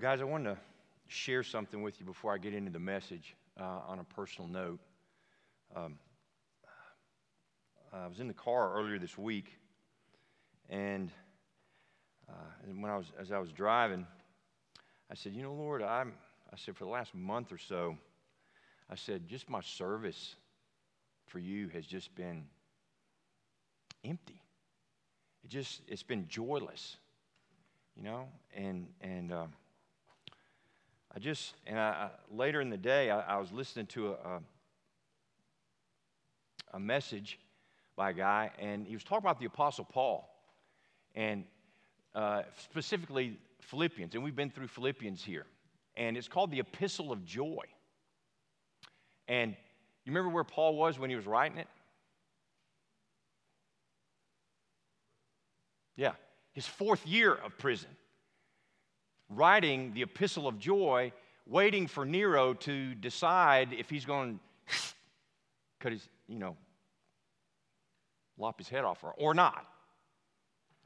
Guys, I wanted to share something with you before I get into the message uh, on a personal note. Um, I was in the car earlier this week, and, uh, and when I was, as I was driving, I said, You know, Lord, I'm, I said, for the last month or so, I said, just my service for you has just been empty. It just, it's been joyless, you know? And, and, uh, I just, and I, later in the day, I, I was listening to a, a, a, message by a guy, and he was talking about the Apostle Paul, and uh, specifically Philippians. And we've been through Philippians here, and it's called the Epistle of Joy. And you remember where Paul was when he was writing it? Yeah, his fourth year of prison writing the epistle of joy, waiting for Nero to decide if he's going to cut his, you know, lop his head off or, or not.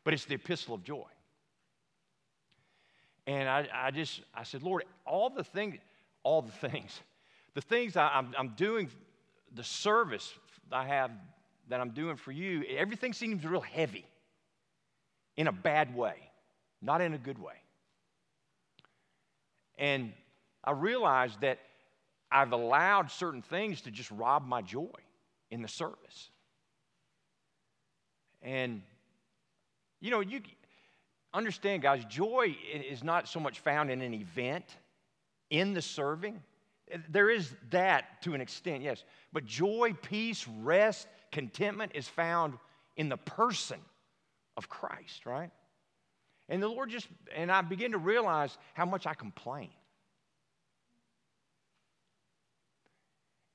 But it's the epistle of joy. And I, I just, I said, Lord, all the things, all the things, the things I, I'm, I'm doing, the service I have that I'm doing for you, everything seems real heavy in a bad way, not in a good way. And I realized that I've allowed certain things to just rob my joy in the service. And, you know, you understand, guys, joy is not so much found in an event, in the serving. There is that to an extent, yes. But joy, peace, rest, contentment is found in the person of Christ, right? And the Lord just, and I begin to realize how much I complain.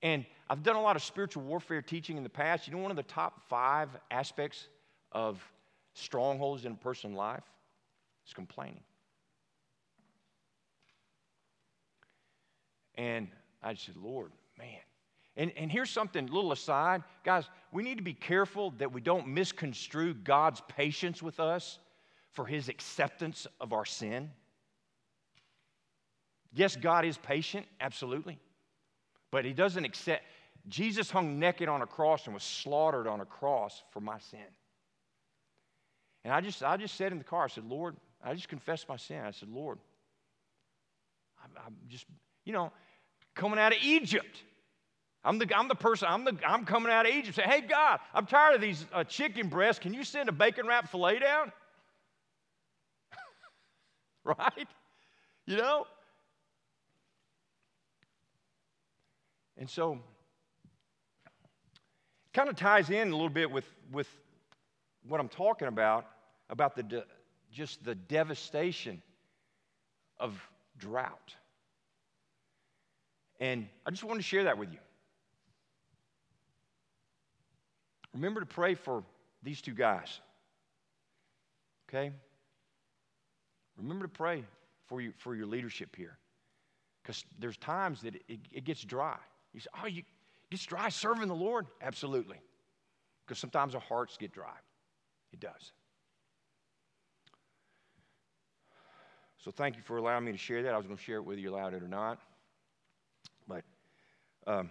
And I've done a lot of spiritual warfare teaching in the past. You know, one of the top five aspects of strongholds in a person's life is complaining. And I said, Lord, man. And, and here's something, a little aside. Guys, we need to be careful that we don't misconstrue God's patience with us for his acceptance of our sin? Yes, God is patient, absolutely. But he doesn't accept. Jesus hung naked on a cross and was slaughtered on a cross for my sin. And I just, I just said in the car, I said, Lord, I just confessed my sin. I said, Lord, I'm, I'm just, you know, coming out of Egypt. I'm the, I'm the person, I'm, the, I'm coming out of Egypt. Say, hey, God, I'm tired of these uh, chicken breasts. Can you send a bacon wrapped filet down? right? You know? And so, kind of ties in a little bit with, with what I'm talking about, about the de- just the devastation of drought. And I just wanted to share that with you. Remember to pray for these two guys. Okay? Remember to pray for, you, for your leadership here. Because there's times that it, it, gets dry. You say, oh, you, gets dry serving the Lord? Absolutely. Because sometimes our hearts get dry. It does. So thank you for allowing me to share that. I was going to share it whether you allowed it or not. But um,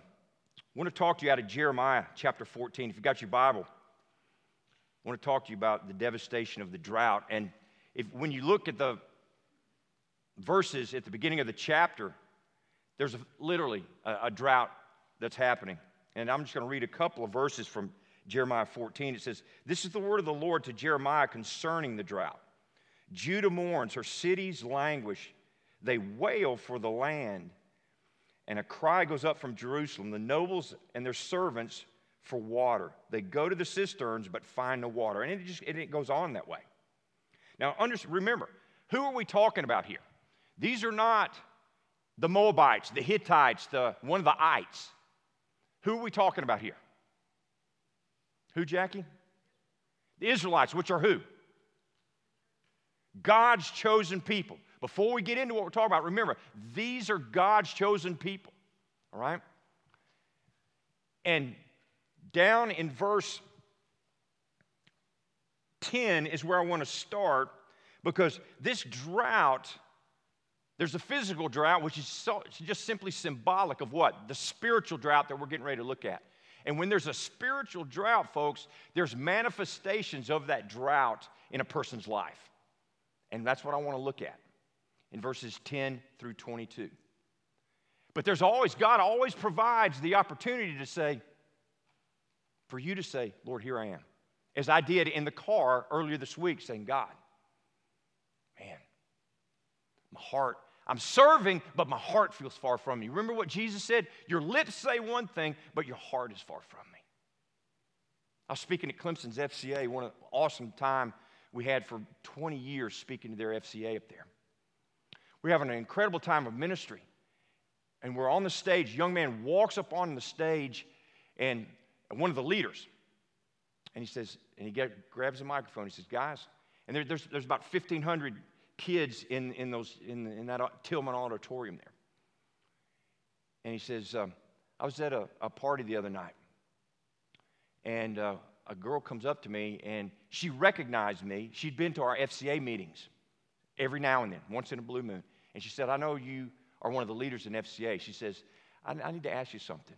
I want to talk to you out of Jeremiah chapter 14. If you've got your Bible, I want to talk to you about the devastation of the drought. And if, when you look at the verses at the beginning of the chapter, there's a, literally a, a drought that's happening. And I'm just going to read a couple of verses from Jeremiah 14. It says, This is the word of the Lord to Jeremiah concerning the drought. Judah mourns, her cities languish, they wail for the land. And a cry goes up from Jerusalem, the nobles and their servants for water. They go to the cisterns but find no water. And it just it goes on that way. Now, remember, who are we talking about here? These are not the Moabites, the Hittites, the, one of the ites. Who are we talking about here? Who, Jackie? The Israelites, which are who? God's chosen people. Before we get into what we're talking about, remember, these are God's chosen people. All right? And down in verse 10 is where I want to start because this drought There's a physical drought, which is so, just simply symbolic of what? The spiritual drought that we're getting ready to look at. And when there's a spiritual drought, folks, there's manifestations of that drought in a person's life. And that's what I want to look at in verses 10 through 22. But there's always, God always provides the opportunity to say, for you to say, Lord, here I am. As I did in the car earlier this week, saying, God, man, my heart I'm serving, but my heart feels far from me. Remember what Jesus said? Your lips say one thing, but your heart is far from me. I was speaking at Clemson's FCA, one of the awesome time we had for 20 years speaking to their FCA up there. We're having an incredible time of ministry. And we're on the stage. Young man walks up on the stage, and one of the leaders, and he says, and he get, grabs a microphone. He says, guys, and there, there's, there's about 1,500 kids in, in, those, in, in that Tillman auditorium there. And he says, um, I was at a, a, party the other night, and uh, a girl comes up to me, and she recognized me. She'd been to our FCA meetings every now and then, once in a blue moon. And she said, I know you are one of the leaders in FCA. She says, I, I need to ask you something.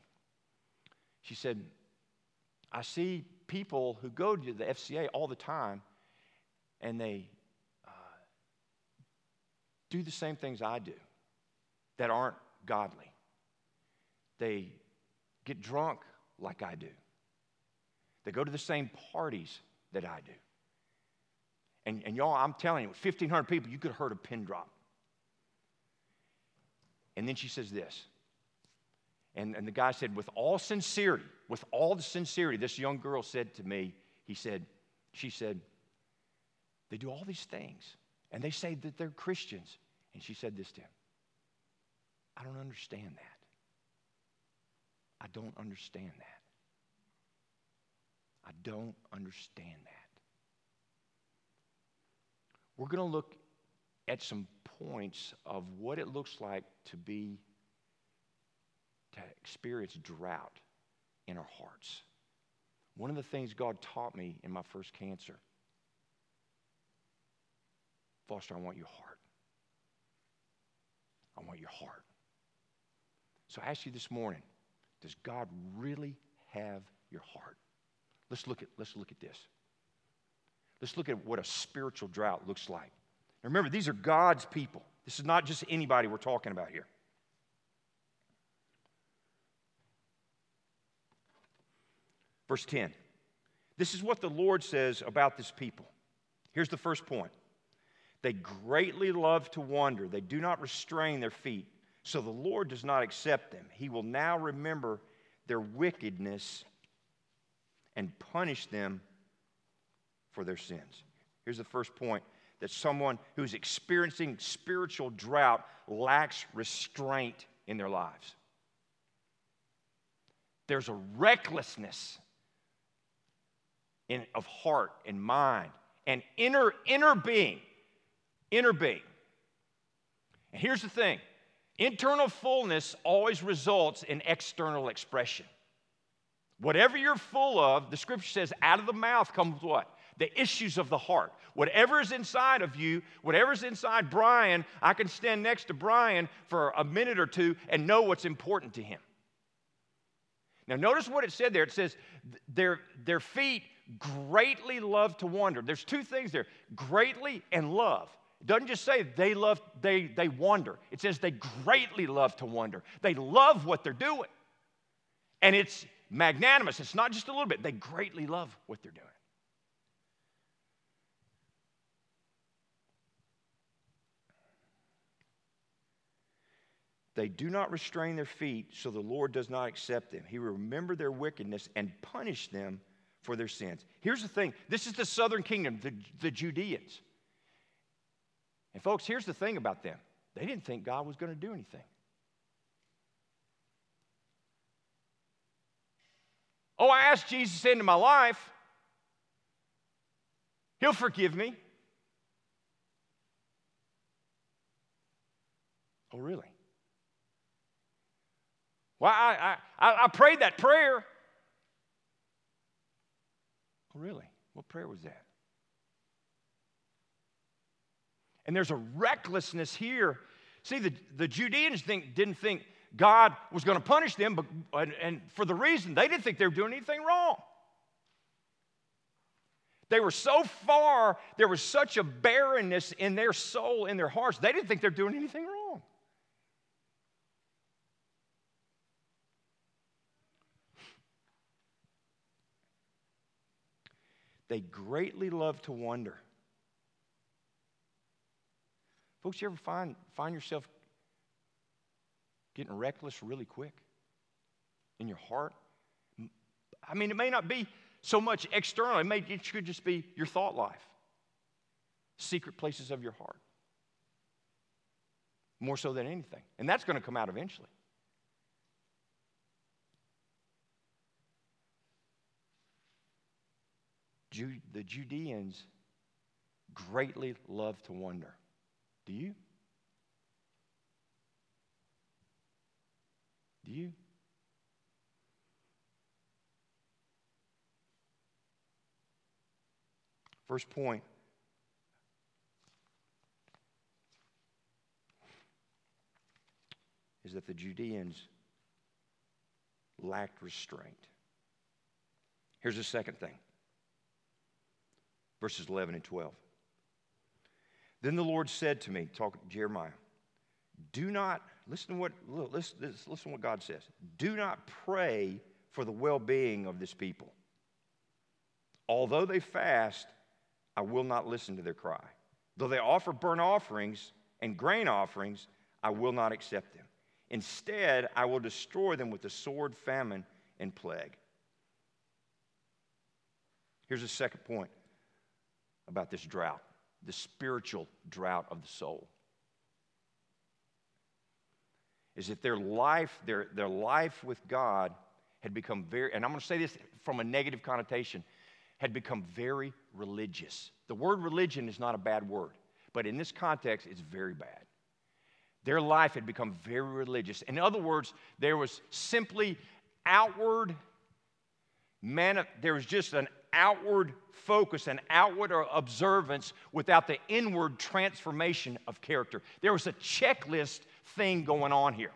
She said, I see people who go to the FCA all the time, and they uh, do the same things I do that aren't godly. They get drunk like I do. They go to the same parties that I do. And, and y'all, I'm telling you, 1,500 people, you could have heard a pin drop. And then she says this. And, and the guy said, with all sincerity, with all the sincerity, this young girl said to me, he said, she said, they do all these things. And they say that they're Christians. And she said this to him I don't understand that. I don't understand that. I don't understand that. We're going to look at some points of what it looks like to be, to experience drought in our hearts. One of the things God taught me in my first cancer Foster, I want your heart. I want your heart. So I ask you this morning, does God really have your heart? Let's look at, let's look at this. Let's look at what a spiritual drought looks like. Now remember, these are God's people. This is not just anybody we're talking about here. Verse 10. This is what the Lord says about this people. Here's the first point they greatly love to wander. They do not restrain their feet. So the Lord does not accept them. He will now remember their wickedness and punish them for their sins. Here's the first point that someone who's experiencing spiritual drought lacks restraint in their lives. There's a recklessness in, of heart and mind and inner, inner being inner being. And here's the thing internal fullness always results in external expression. Whatever you're full of, the scripture says, out of the mouth comes what? The issues of the heart. Whatever is inside of you, whatever's inside Brian, I can stand next to Brian for a minute or two and know what's important to him. Now, notice what it said there. It says, their, their feet greatly love to wander. There's two things there greatly and love. It doesn't just say they love, they, they wonder. It says they greatly love to wonder. They love what they're doing. And it's magnanimous. It's not just a little bit. They greatly love what they're doing. They do not restrain their feet, so the Lord does not accept them. He will remember their wickedness and punish them for their sins. Here's the thing this is the southern kingdom, the, the Judeans. And folks, here's the thing about them they didn't think God was going to do anything. Oh, I asked Jesus into my life. He'll forgive me. Oh, really? Well, I, I, I prayed that prayer. Really? What prayer was that? And there's a recklessness here See, the, the Judeans think, didn't think God was going to punish them, but, and, and for the reason they didn't think they were doing anything wrong. They were so far, there was such a barrenness in their soul, in their hearts, they didn't think they're doing anything wrong. They greatly love to wonder. Folks, you ever find, find yourself getting reckless really quick in your heart? I mean, it may not be so much external, it, may, it could just be your thought life, secret places of your heart. More so than anything. And that's going to come out eventually. The Judeans greatly love to wonder. Do you? Do you? First point is that the Judeans lacked restraint. Here's the second thing verses 11 and 12. Then the Lord said to me, talking to Jeremiah, do not, listen to what, listen, listen to what God says. Do not pray for the well being of this people. Although they fast, I will not listen to their cry. Though they offer burnt offerings and grain offerings, I will not accept them. Instead, I will destroy them with the sword, famine, and plague. Here's the second point about this drought the spiritual drought of the soul. Is that their life, their, their life with God had become very, and I'm going to say this from a negative connotation, had become very religious. The word religion is not a bad word, but in this context, it's very bad. Their life had become very religious. In other words, there was simply outward, man, there was just an outward focus and outward observance without the inward transformation of character. There was a checklist thing going on here.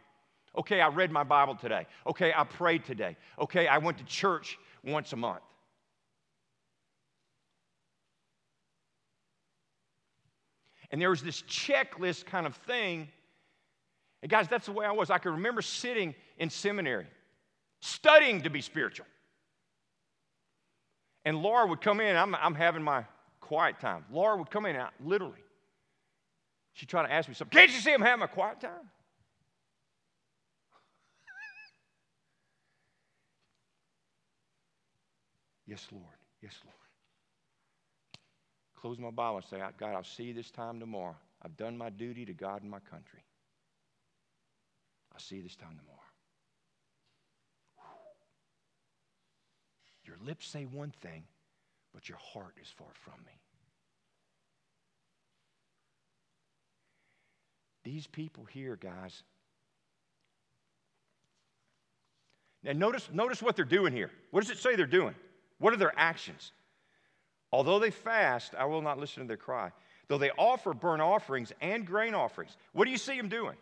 Okay, I read my Bible today. Okay, I prayed today. Okay, I went to church once a month. And there was this checklist kind of thing. And guys, that's the way I was. I can remember sitting in seminary, studying to be spiritual. And Laura would come in, I'm, I'm having my quiet time. Laura would come in, and literally, she'd try to ask me something. Can't you see I'm having my quiet time? yes, Lord. Yes, Lord. Close my Bible and say, God, I'll see you this time tomorrow. I've done my duty to God and my country. I'll see you this time tomorrow. Your lips say one thing, but your heart is far from me. These people here, guys. Now, notice, notice what they're doing here. What does it say they're doing? What are their actions? Although they fast, I will not listen to their cry. Though they offer burnt offerings and grain offerings, what do you see them doing?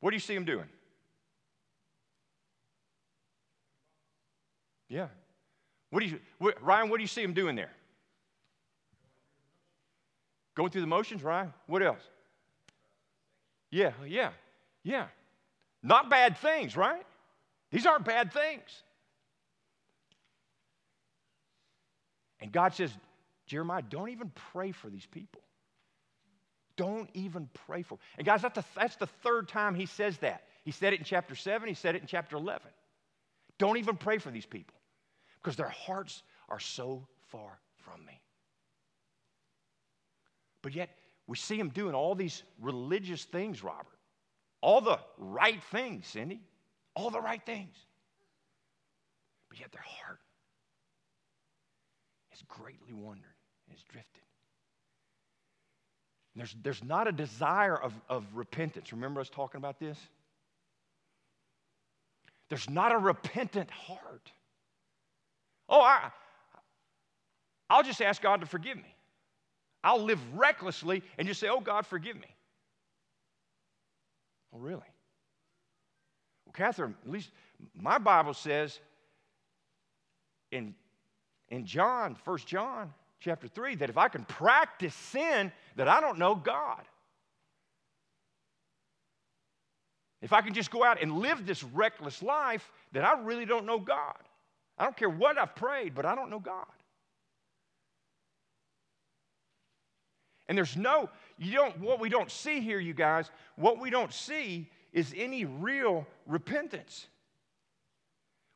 What do you see them doing? Yeah. What do you, what, Ryan, what do you see him doing there? Going through the motions, Ryan? What else? Yeah, yeah, yeah. Not bad things, right? These aren't bad things. And God says, Jeremiah, don't even pray for these people. Don't even pray for them. And guys, that's the, that's the third time he says that. He said it in chapter 7, he said it in chapter 11. Don't even pray for these people because their hearts are so far from me. But yet, we see them doing all these religious things, Robert. All the right things, Cindy. All the right things. But yet, their heart has greatly wandered and has drifted. There's, there's not a desire of, of repentance. Remember us talking about this? There's not a repentant heart. Oh, I, I'll just ask God to forgive me. I'll live recklessly and just say, Oh, God, forgive me. Oh, really? Well, Catherine, at least my Bible says in, in John, 1 John chapter 3, that if I can practice sin, that I don't know God. If I can just go out and live this reckless life, then I really don't know God. I don't care what I've prayed, but I don't know God. And there's no, you don't, what we don't see here, you guys, what we don't see is any real repentance.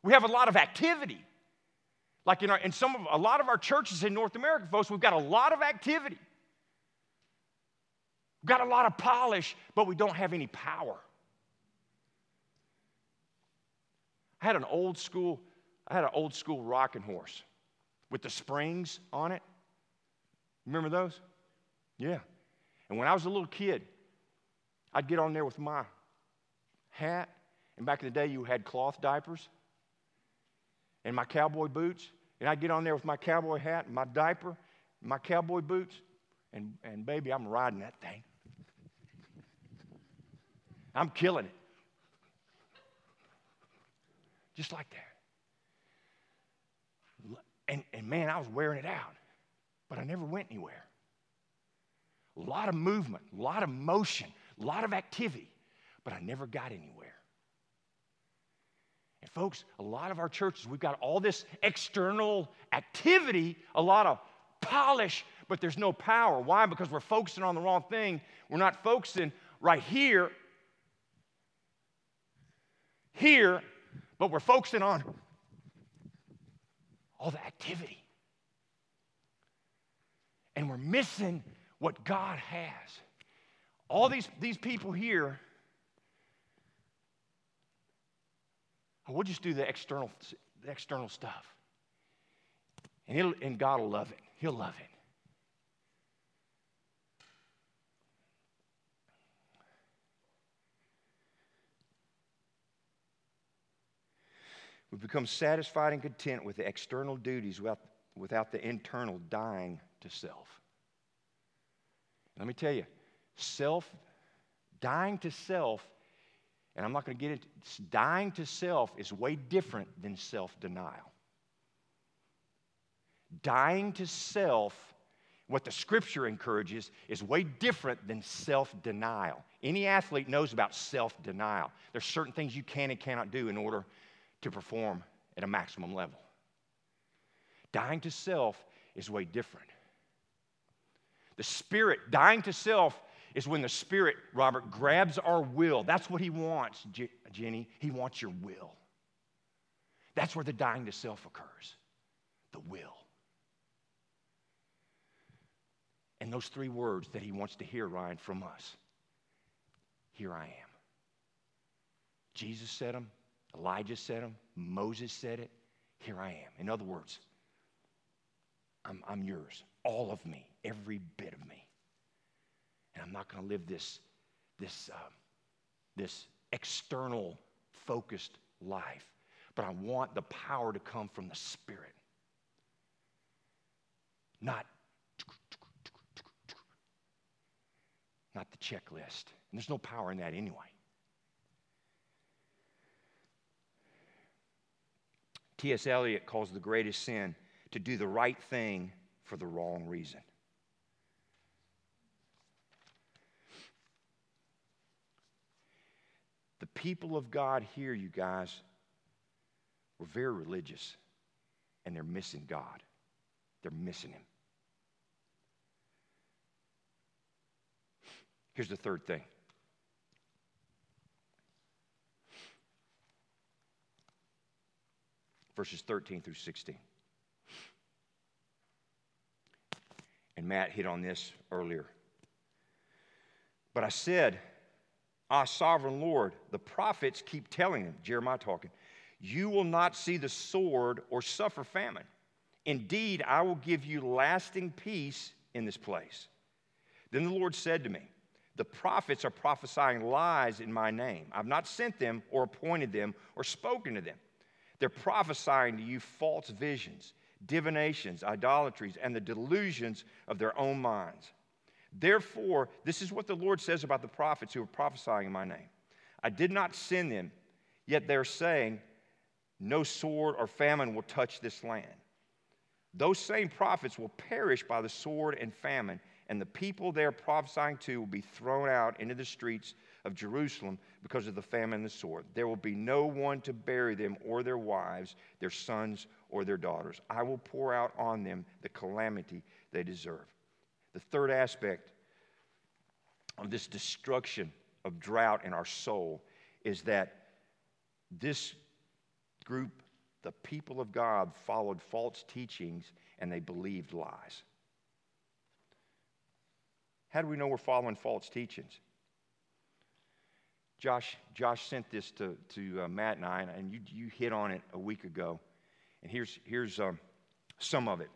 We have a lot of activity. Like in, our, in some of a lot of our churches in North America, folks, we've got a lot of activity. We've got a lot of polish, but we don't have any power. I had an old school, I had an old school rocking horse with the springs on it. Remember those? Yeah. And when I was a little kid, I'd get on there with my hat, and back in the day, you had cloth diapers and my cowboy boots, and I'd get on there with my cowboy hat and my diaper, and my cowboy boots, and, and baby, I'm riding that thing. I'm killing it. Just like that. And, and man, I was wearing it out, but I never went anywhere. A lot of movement, a lot of motion, a lot of activity, but I never got anywhere. And folks, a lot of our churches, we've got all this external activity, a lot of polish, but there's no power. Why? Because we're focusing on the wrong thing. We're not focusing right here, here, but we're focusing on all the activity. And we're missing what God has. All these, these people here, we'll just do the external, the external stuff. And, and God will love it. He'll love it. We become satisfied and content with the external duties without, without the internal dying to self. Let me tell you, self, dying to self, and I'm not going to get into dying to self is way different than self denial. Dying to self, what the scripture encourages, is way different than self denial. Any athlete knows about self denial. There's certain things you can and cannot do in order to perform at a maximum level. Dying to self is way different. The Spirit, dying to self, is when the Spirit, Robert, grabs our will. That's what He wants, Jenny. He wants your will. That's where the dying to self occurs the will. And those three words that He wants to hear, Ryan, from us here I am. Jesus said them, Elijah said them, Moses said it. Here I am. In other words, I'm, I'm yours, all of me, every bit of me. And I'm not going to live this, this, um, this external focused life, but I want the power to come from the Spirit. Not, not the checklist. And there's no power in that anyway. T.S. Eliot calls the greatest sin to do the right thing for the wrong reason. The people of God here, you guys, were very religious and they're missing God. They're missing Him. Here's the third thing verses 13 through 16. And Matt hit on this earlier. But I said, Ah, sovereign Lord, the prophets keep telling him, Jeremiah talking, you will not see the sword or suffer famine. Indeed, I will give you lasting peace in this place. Then the Lord said to me, The prophets are prophesying lies in my name. I've not sent them or appointed them or spoken to them. They're prophesying to you false visions. divinations, idolatries, and the delusions of their own minds. Therefore, this is what the Lord says about the prophets who are prophesying in my name. I did not send them, yet they're saying, No sword or famine will touch this land. Those same prophets will perish by the sword and famine, and the people they are prophesying to will be thrown out into the streets of Jerusalem because of the famine and the sword. There will be no one to bury them or their wives, their sons or their daughters. I will pour out on them the calamity they deserve. The third aspect of this destruction of drought in our soul is that this group, the people of God, followed false teachings and they believed lies. How do we know we're following false teachings? Josh, Josh sent this to, to uh, Matt and I, and you, you hit on it a week ago. And here's, here's um, some of it.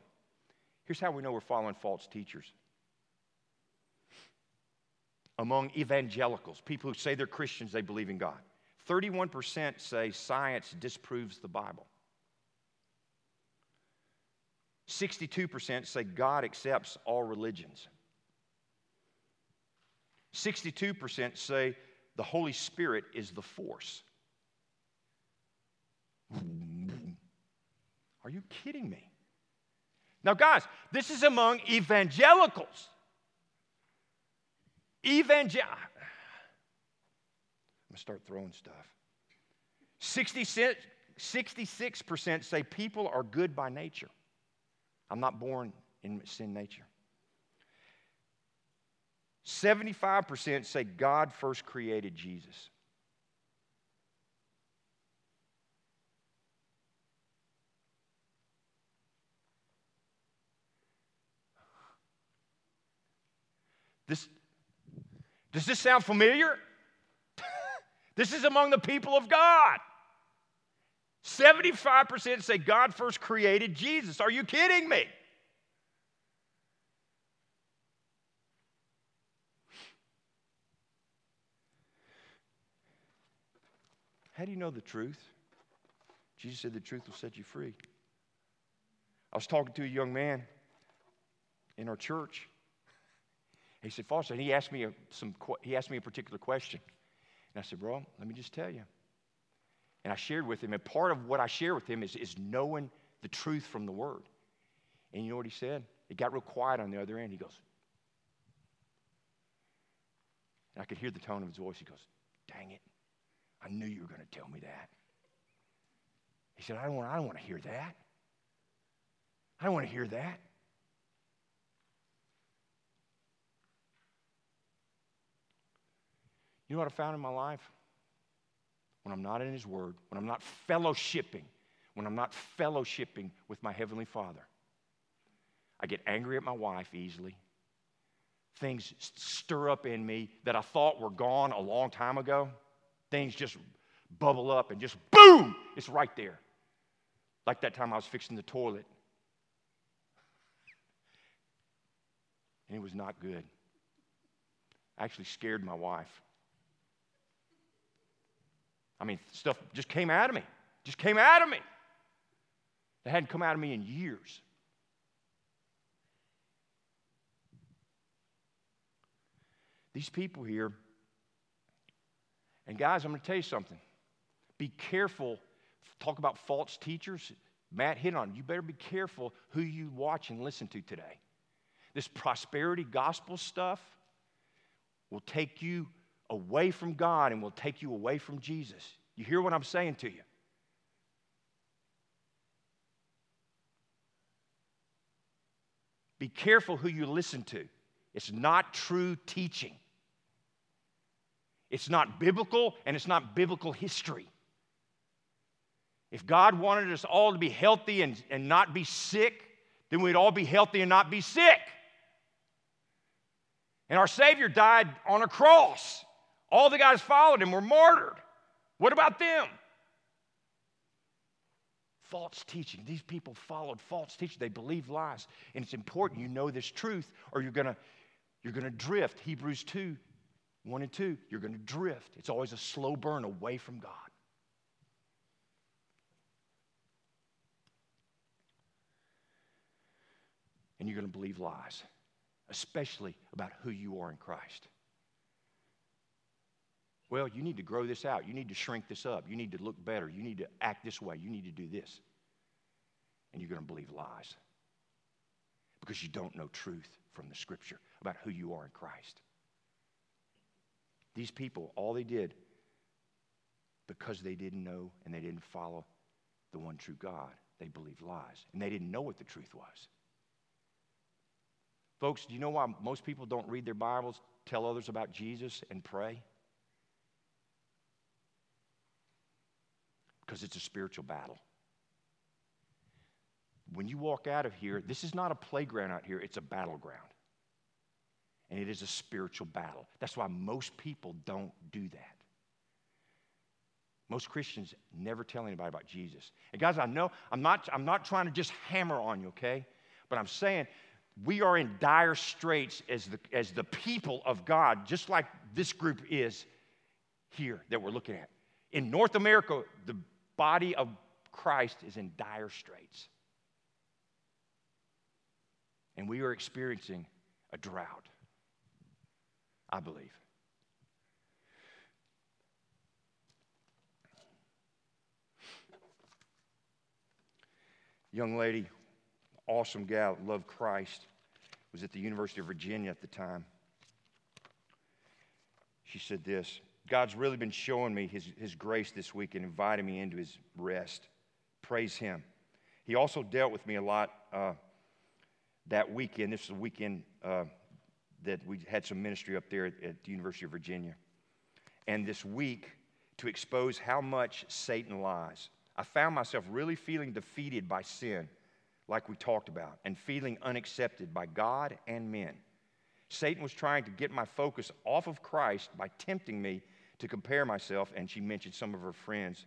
Here's how we know we're following false teachers. Among evangelicals, people who say they're Christians, they believe in God, 31% say science disproves the Bible. 62% say God accepts all religions. 62% say the Holy Spirit is the force. Are you kidding me? Now, guys, this is among evangelicals. Evangel. I'm going to start throwing stuff. 66, 66% say people are good by nature. I'm not born in sin nature. 75% say God first created Jesus. This, does this sound familiar? this is among the people of God. 75% say God first created Jesus. Are you kidding me? How do you know the truth? Jesus said the truth will set you free. I was talking to a young man in our church. He said, Foster, and he asked me a, some, he asked me a particular question. And I said, bro, let me just tell you. And I shared with him, and part of what I share with him is, is knowing the truth from the word. And you know what he said? It got real quiet on the other end. He goes, and I could hear the tone of his voice. He goes, dang it. I knew you were going to tell me that. He said, I don't want, I don't want to hear that. I don't want to hear that. You know what I found in my life? When I'm not in His Word, when I'm not fellowshipping, when I'm not fellowshipping with my Heavenly Father, I get angry at my wife easily. Things stir up in me that I thought were gone a long time ago things just bubble up and just boom, it's right there. Like that time I was fixing the toilet. And it was not good. I actually scared my wife. I mean, stuff just came out of me. Just came out of me. It hadn't come out of me in years. These people here and guys, I'm going to tell you something. Be careful. Talk about false teachers. Matt hit on. You better be careful who you watch and listen to today. This prosperity gospel stuff will take you away from God and will take you away from Jesus. You hear what I'm saying to you? Be careful who you listen to. It's not true teaching. It's not biblical and it's not biblical history. If God wanted us all to be healthy and, and not be sick, then we'd all be healthy and not be sick. And our Savior died on a cross. All the guys followed him were martyred. What about them? False teaching. These people followed false teaching. They believed lies. And it's important you know this truth or you're going to you're going to drift. Hebrews 2 one and two, you're going to drift. It's always a slow burn away from God. and you're going to believe lies, especially about who you are in Christ. Well, you need to grow this out. You need to shrink this up. You need to look better. You need to act this way. You need to do this. And you're going to believe lies because you don't know truth from the scripture about who you are in Christ. These people, all they did, because they didn't know and they didn't follow the one true God, they believed lies. And they didn't know what the truth was. Folks, do you know why most people don't read their Bibles, tell others about Jesus, and pray? Because it's a spiritual battle. When you walk out of here, this is not a playground out here, it's a battleground. And it is a spiritual battle. That's why most people don't do that. Most Christians never tell anybody about Jesus. And guys, I know I'm not, I'm not trying to just hammer on you, okay? But I'm saying we are in dire straits as the, as the people of God, just like this group is here that we're looking at. In North America, the body of Christ is in dire straits. And we are experiencing a drought, I believe. Young lady, awesome gal, loved Christ, was at the University of Virginia at the time. She said this God's really been showing me his, his grace this week and inviting me into his rest. Praise him. He also dealt with me a lot uh, that weekend. This is a weekend uh, that we had some ministry up there at, at the University of Virginia. And this week, to expose how much Satan lies, I found myself really feeling defeated by sin, like we talked about, and feeling unaccepted by God and men. Satan was trying to get my focus off of Christ by tempting me to compare myself, and she mentioned some of her friends.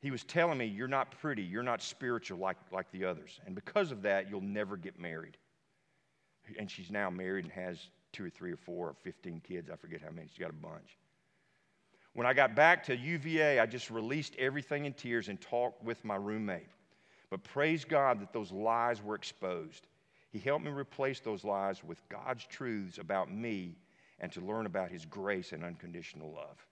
He was telling me, You're not pretty, you're not spiritual like, like the others. And because of that, you'll never get married. And she's now married and has two or three or four or 15 kids. I forget how many. She's got a bunch. When I got back to UVA, I just released everything in tears and talked with my roommate. But praise God that those lies were exposed. He helped me replace those lies with God's truths about me and to learn about His grace and unconditional love.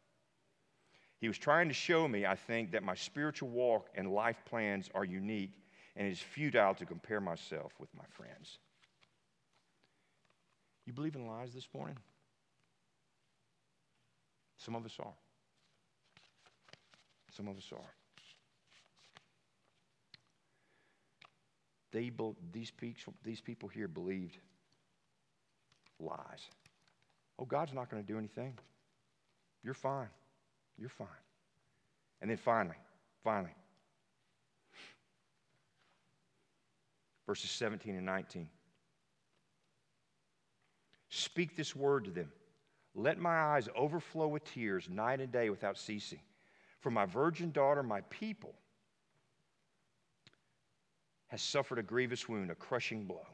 He was trying to show me, I think, that my spiritual walk and life plans are unique and it is futile to compare myself with my friends. You believe in lies this morning? Some of us are. Some of us are. They, these, people, these people here believed lies. Oh, God's not going to do anything. You're fine. You're fine. And then finally, finally, verses 17 and 19. Speak this word to them. Let my eyes overflow with tears night and day without ceasing. For my virgin daughter, my people, has suffered a grievous wound, a crushing blow.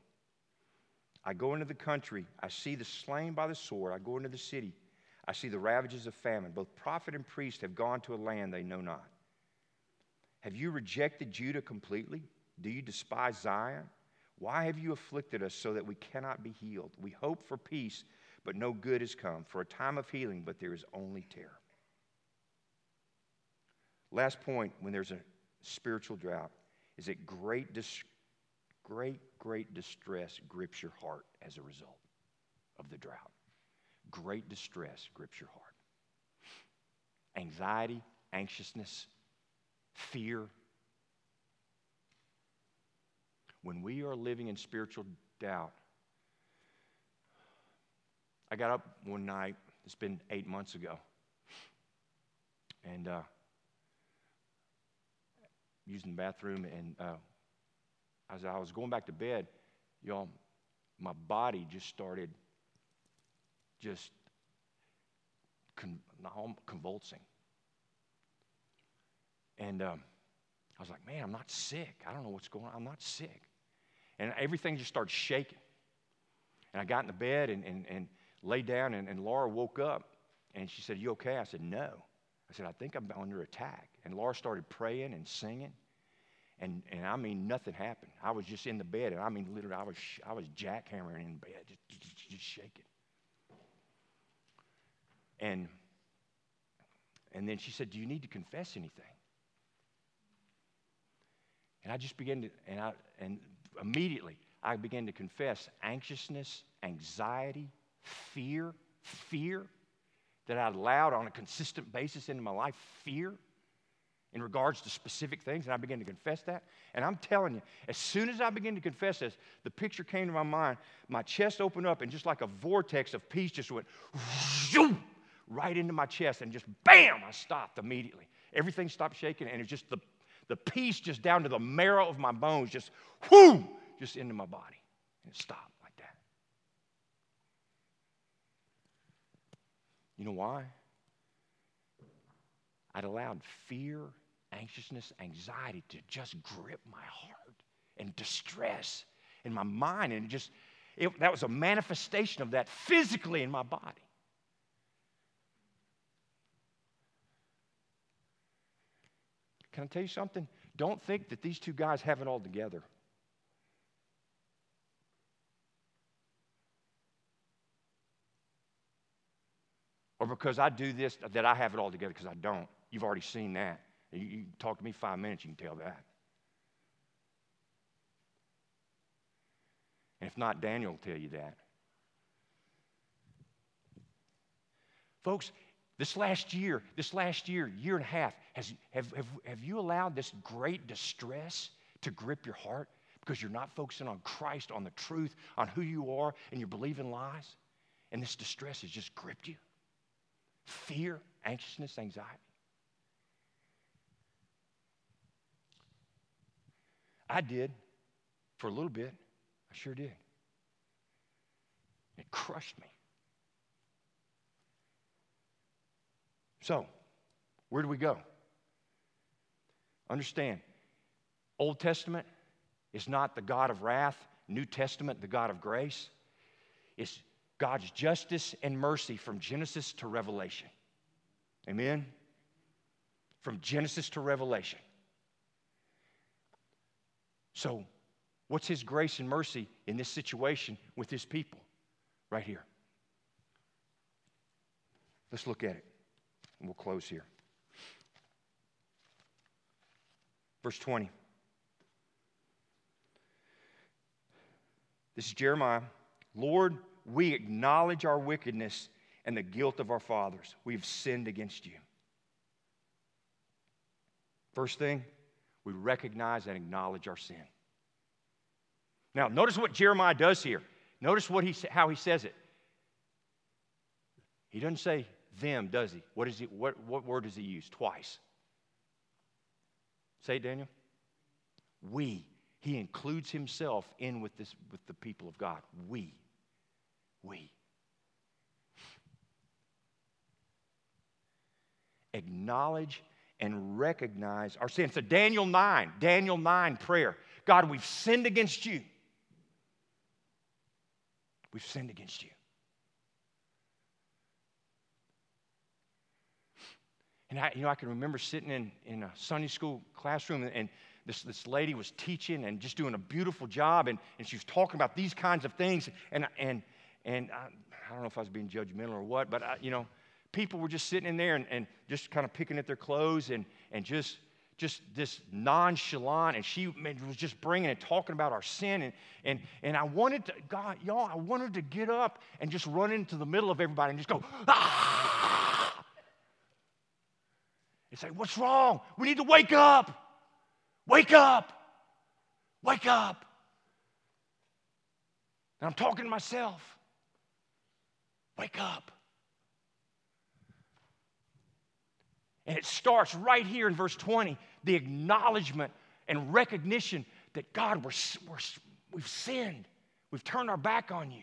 I go into the country, I see the slain by the sword. I go into the city, I see the ravages of famine. Both prophet and priest have gone to a land they know not. Have you rejected Judah completely? Do you despise Zion? Why have you afflicted us so that we cannot be healed? We hope for peace, but no good has come, for a time of healing, but there is only terror. Last point when there's a spiritual drought is that great, dis- great, great distress grips your heart as a result of the drought. Great distress grips your heart. Anxiety, anxiousness, fear. When we are living in spiritual doubt, I got up one night, it's been eight months ago, and uh, using the bathroom, and uh, as I was going back to bed, y'all, my body just started just con- convulsing. And um, I was like, man, I'm not sick. I don't know what's going on. I'm not sick. And everything just started shaking. And I got in the bed and, and, and laid down, and, and Laura woke up and she said, You okay? I said, No. I said, I think I'm under attack. And Laura started praying and singing. And, and I mean, nothing happened. I was just in the bed, and I mean, literally, I was, I was jackhammering in bed, just, just, just shaking. And, and then she said, Do you need to confess anything? And I just began to, and, I, and immediately I began to confess anxiousness, anxiety, fear, fear that I'd allowed on a consistent basis into my life, fear in regards to specific things, and I began to confess that. And I'm telling you, as soon as I began to confess this, the picture came to my mind. My chest opened up, and just like a vortex of peace just went right into my chest, and just bam, I stopped immediately. Everything stopped shaking, and it was just the, the peace just down to the marrow of my bones, just whoo, just into my body. And it stopped. Like that. You know why? I'd allowed fear, anxiousness, anxiety to just grip my heart and distress in my mind. And just, it, that was a manifestation of that physically in my body. Can I tell you something? Don't think that these two guys have it all together. or because I do this, that I have it all together because I don't. You've already seen that. You, you talk to me five minutes, you can tell that. And if not, Daniel will tell you that. Folks, this last year, this last year, year and a half, has, have, have, have you allowed this great distress to grip your heart because you're not focusing on Christ, on the truth, on who you are, and you're believing lies? And this distress has just gripped you? fear, anxiousness, anxiety. I did for a little bit. I sure did. It crushed me. So, where do we go? Understand, Old Testament is not the God of wrath, New Testament, the God of grace. It's God's justice and mercy from Genesis to Revelation. Amen? From Genesis to Revelation. So, what's His grace and mercy in this situation with His people? Right here. Let's look at it, and we'll close here. Verse 20. This is Jeremiah. Lord, we acknowledge our wickedness and the guilt of our fathers. We've sinned against you. First thing, we recognize and acknowledge our sin. Now, notice what Jeremiah does here. Notice what he, how he says it. He doesn't say them, does he? What, is he what, what word does he use? Twice. Say Daniel. We. He includes himself in with, this, with the people of God. We we. Acknowledge and recognize our sin. So, Daniel 9, Daniel 9 prayer. God, we've sinned against you. We've sinned against you. And I, you know, I can remember sitting in, in a Sunday school classroom and, this, this lady was teaching and just doing a beautiful job and, and she was talking about these kinds of things. And, and, and I, I, don't know if I was being judgmental or what, but I, you know, people were just sitting in there and, and just kind of picking at their clothes and, and just just this nonchalant and she was just bringing and talking about our sin and, and, and i wanted to god y'all i wanted to get up and just run into the middle of everybody and just go ah and say what's wrong we need to wake up wake up wake up and i'm talking to myself Wake up. And it starts right here in verse 20 the acknowledgement and recognition that God, we're, we're, we've sinned. We've turned our back on you.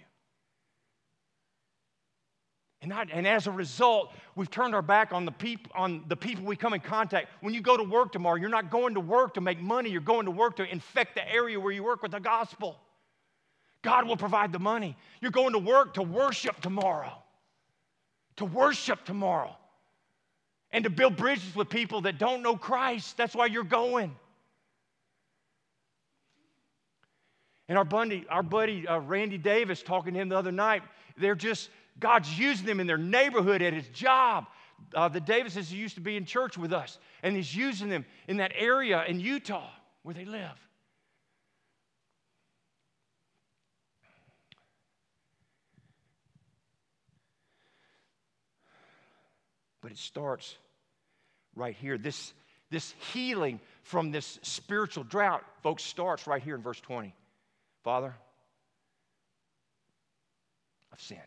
And, and, as a result, we've turned our back on the, peop, on the people we come in contact. When you go to work tomorrow, you're not going to work to make money, you're going to work to infect the area where you work with the gospel. God will provide the money. You're going to work to worship tomorrow, to worship tomorrow, and to build bridges with people that don't know Christ. That's why you're going. And our buddy, our buddy uh, Randy Davis, talking to him the other night, they're just, God's using them in their neighborhood, at his job. Uh, the Davises used to be in church with us, and he's using them in that area in Utah where they live. But it starts right here. This, this healing from this spiritual drought, folks, starts right here in verse 20. Father, I've sinned.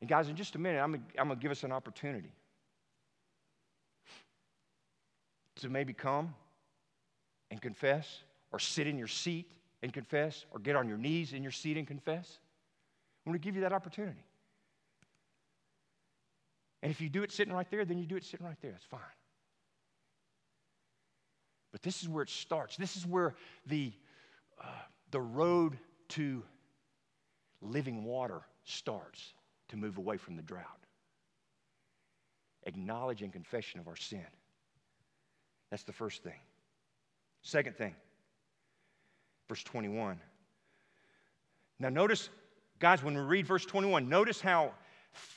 And guys, in just a minute, I'm, going to give us an opportunity to maybe come and confess, or sit in your seat and confess, or get on your knees in your seat and confess. I'm going to give you that opportunity. And if you do it sitting right there, then you do it sitting right there. That's fine. But this is where it starts. This is where the, uh, the road to living water starts to move away from the drought. Acknowledge and confession of our sin. That's the first thing. Second thing, verse 21. Now, notice, guys, when we read verse 21, notice how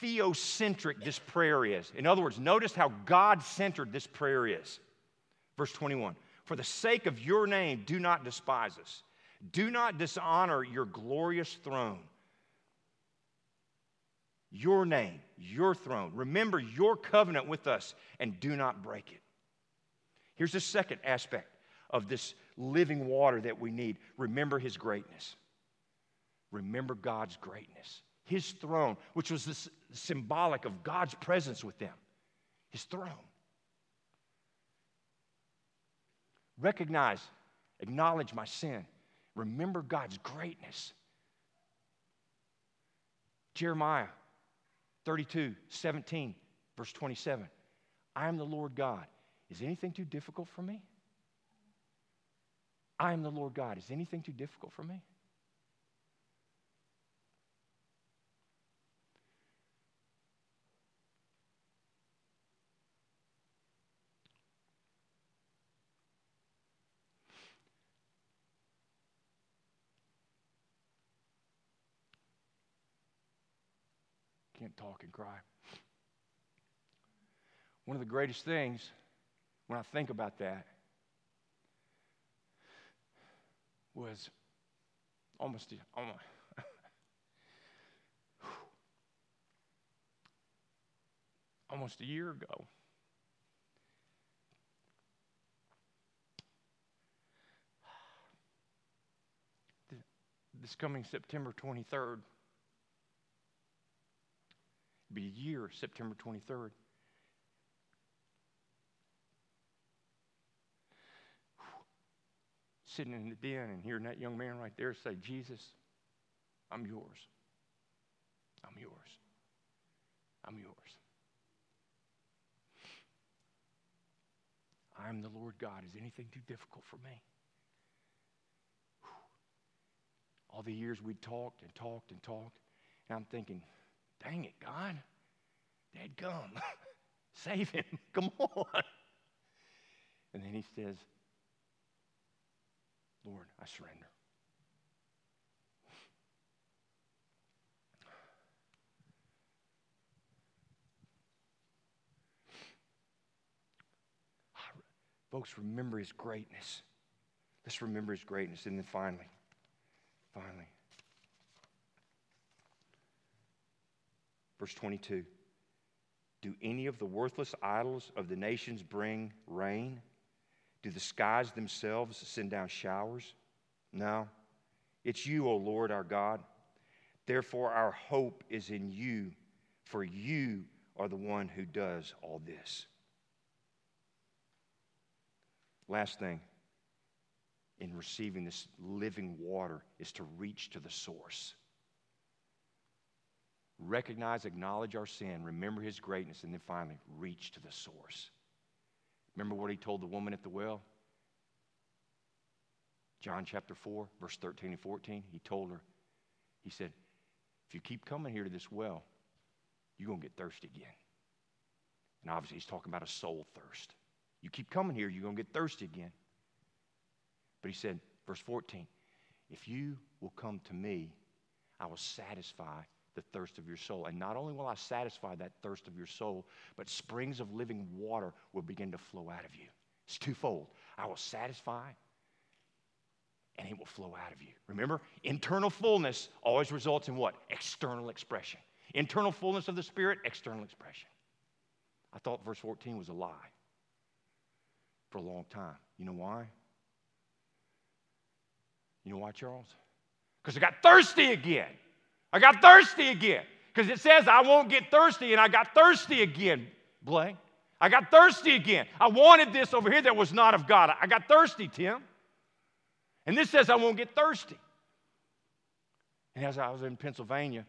theocentric this prayer is. In other words, notice how God centered this prayer is. Verse 21 For the sake of your name, do not despise us, do not dishonor your glorious throne. Your name, your throne. Remember your covenant with us and do not break it. Here's the second aspect of this living water that we need remember his greatness. Remember God's greatness his throne, which was this symbolic of God's presence with them, his throne. Recognize, acknowledge my sin, remember God's greatness. Jeremiah 32, 17, verse 27. I am the Lord God. Is anything too difficult for me? I am the Lord God. Is anything too difficult for me? Can't talk and cry. One of the greatest things when I think about that was almost, oh almost almost a year ago. This coming September 23rd, be a year, September 23rd. Sitting in the den and hearing that young man right there say, Jesus, I'm yours. I'm yours. I'm yours. I'm the Lord God. Is anything too difficult for me? All the years we talked and talked and talked, and I'm thinking, Dang it, God. Dad, come. Save him. Come on. And then he says, Lord, I surrender. Folks, remember his greatness. Let's remember his greatness. And then finally, finally, Verse 22 Do any of the worthless idols of the nations bring rain? Do the skies themselves send down showers? No. It's you, O Lord our God. Therefore, our hope is in you, for you are the one who does all this. Last thing in receiving this living water is to reach to the source recognize, acknowledge our sin, remember his greatness, and then finally reach to the source. Remember what he told the woman at the well? John chapter 4, verse 13 and 14. He told her, he said, if you keep coming here to this well, you're going to get thirsty again. And obviously, he's talking about a soul thirst. You keep coming here, you're going to get thirsty again. But he said, verse 14, if you will come to me, I will satisfy the thirst of your soul. And not only will I satisfy that thirst of your soul, but springs of living water will begin to flow out of you. It's twofold. I will satisfy and it will flow out of you. Remember, internal fullness always results in what? External expression. Internal fullness of the Spirit, external expression. I thought verse 14 was a lie for a long time. You know why? You know why, Charles? Because I got thirsty again. I got thirsty again. Because it says I won't get thirsty, and I got thirsty again, Blake. I got thirsty again. I wanted this over here that was not of God. I got thirsty, Tim. And this says I won't get thirsty. And as I was in Pennsylvania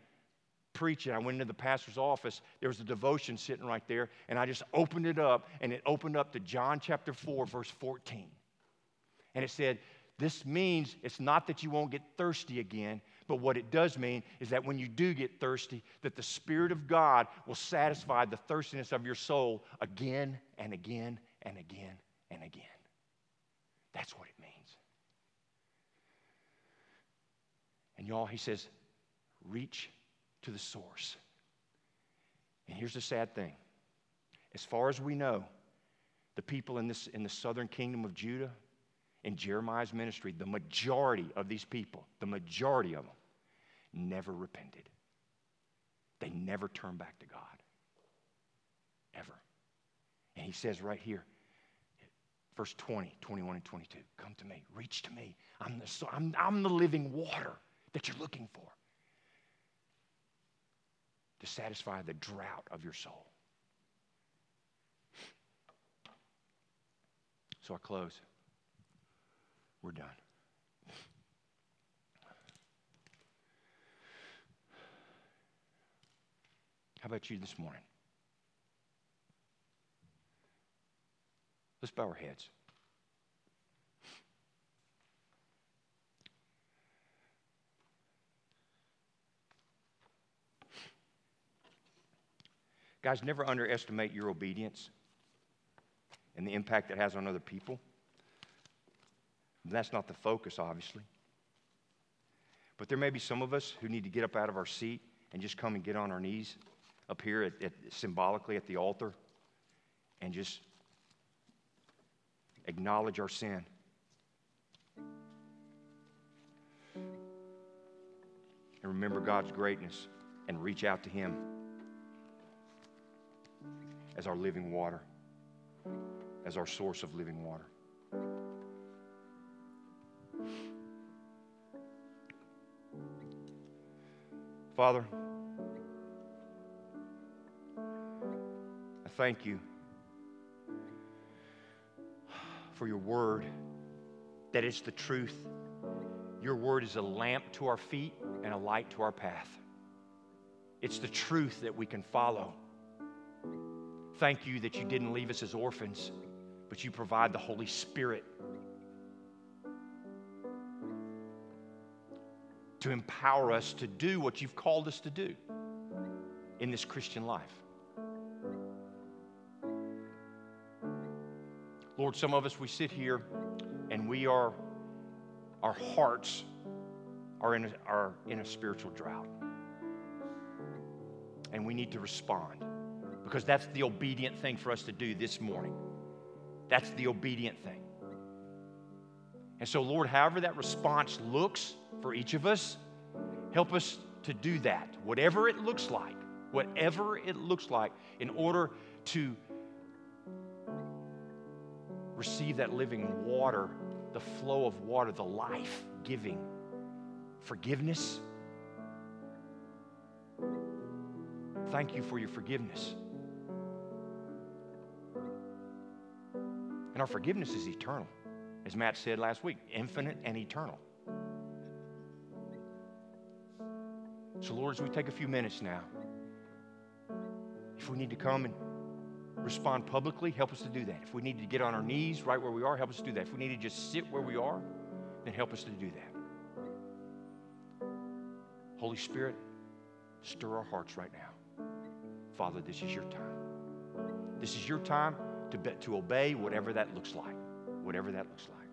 preaching, I went into the pastor's office. There was a devotion sitting right there, and I just opened it up, and it opened up to John chapter 4, verse 14. And it said, This means it's not that you won't get thirsty again, but what it does mean is that when you do get thirsty, that the Spirit of God will satisfy the thirstiness of your soul again and again and again and again. That's what it means. And y'all, he says, reach to the source. And here's the sad thing as far as we know, the people in, this, in the southern kingdom of Judah, in Jeremiah's ministry, the majority of these people, the majority of them, never repented. They never turned back to God. Ever. And he says right here, verse 20, 21, and 22, come to me, reach to me. I'm the, I'm, I'm the living water that you're looking for to satisfy the drought of your soul. So I close. We're done. How about you this morning? Let's bow our heads. Guys, never underestimate your obedience and the impact it has on other people. That's not the focus, obviously. But there may be some of us who need to get up out of our seat and just come and get on our knees up here at, at, symbolically at the altar and just acknowledge our sin. And remember God's greatness and reach out to Him as our living water, as our source of living water. Father, I thank you for your word, that it's the truth. Your word is a lamp to our feet and a light to our path. It's the truth that we can follow. Thank you that you didn't leave us as orphans, but you provide the Holy Spirit to empower us to do what you've called us to do in this Christian life. Lord, some of us, we sit here and we are, our hearts are in a, are in a spiritual drought. And we need to respond because that's the obedient thing for us to do this morning. That's the obedient thing. And so, Lord, however that response looks for each of us, help us to do that, whatever it looks like, whatever it looks like, in order to receive that living water, the flow of water, the life giving forgiveness. Thank you for your forgiveness. And our forgiveness is eternal. As Matt said last week, infinite and eternal. So, Lord, as we take a few minutes now, if we need to come and respond publicly, help us to do that. If we need to get on our knees right where we are, help us to do that. If we need to just sit where we are, then help us to do that. Holy Spirit, stir our hearts right now. Father, this is your time. This is your time to, be, to obey whatever that looks like. Whatever that looks like.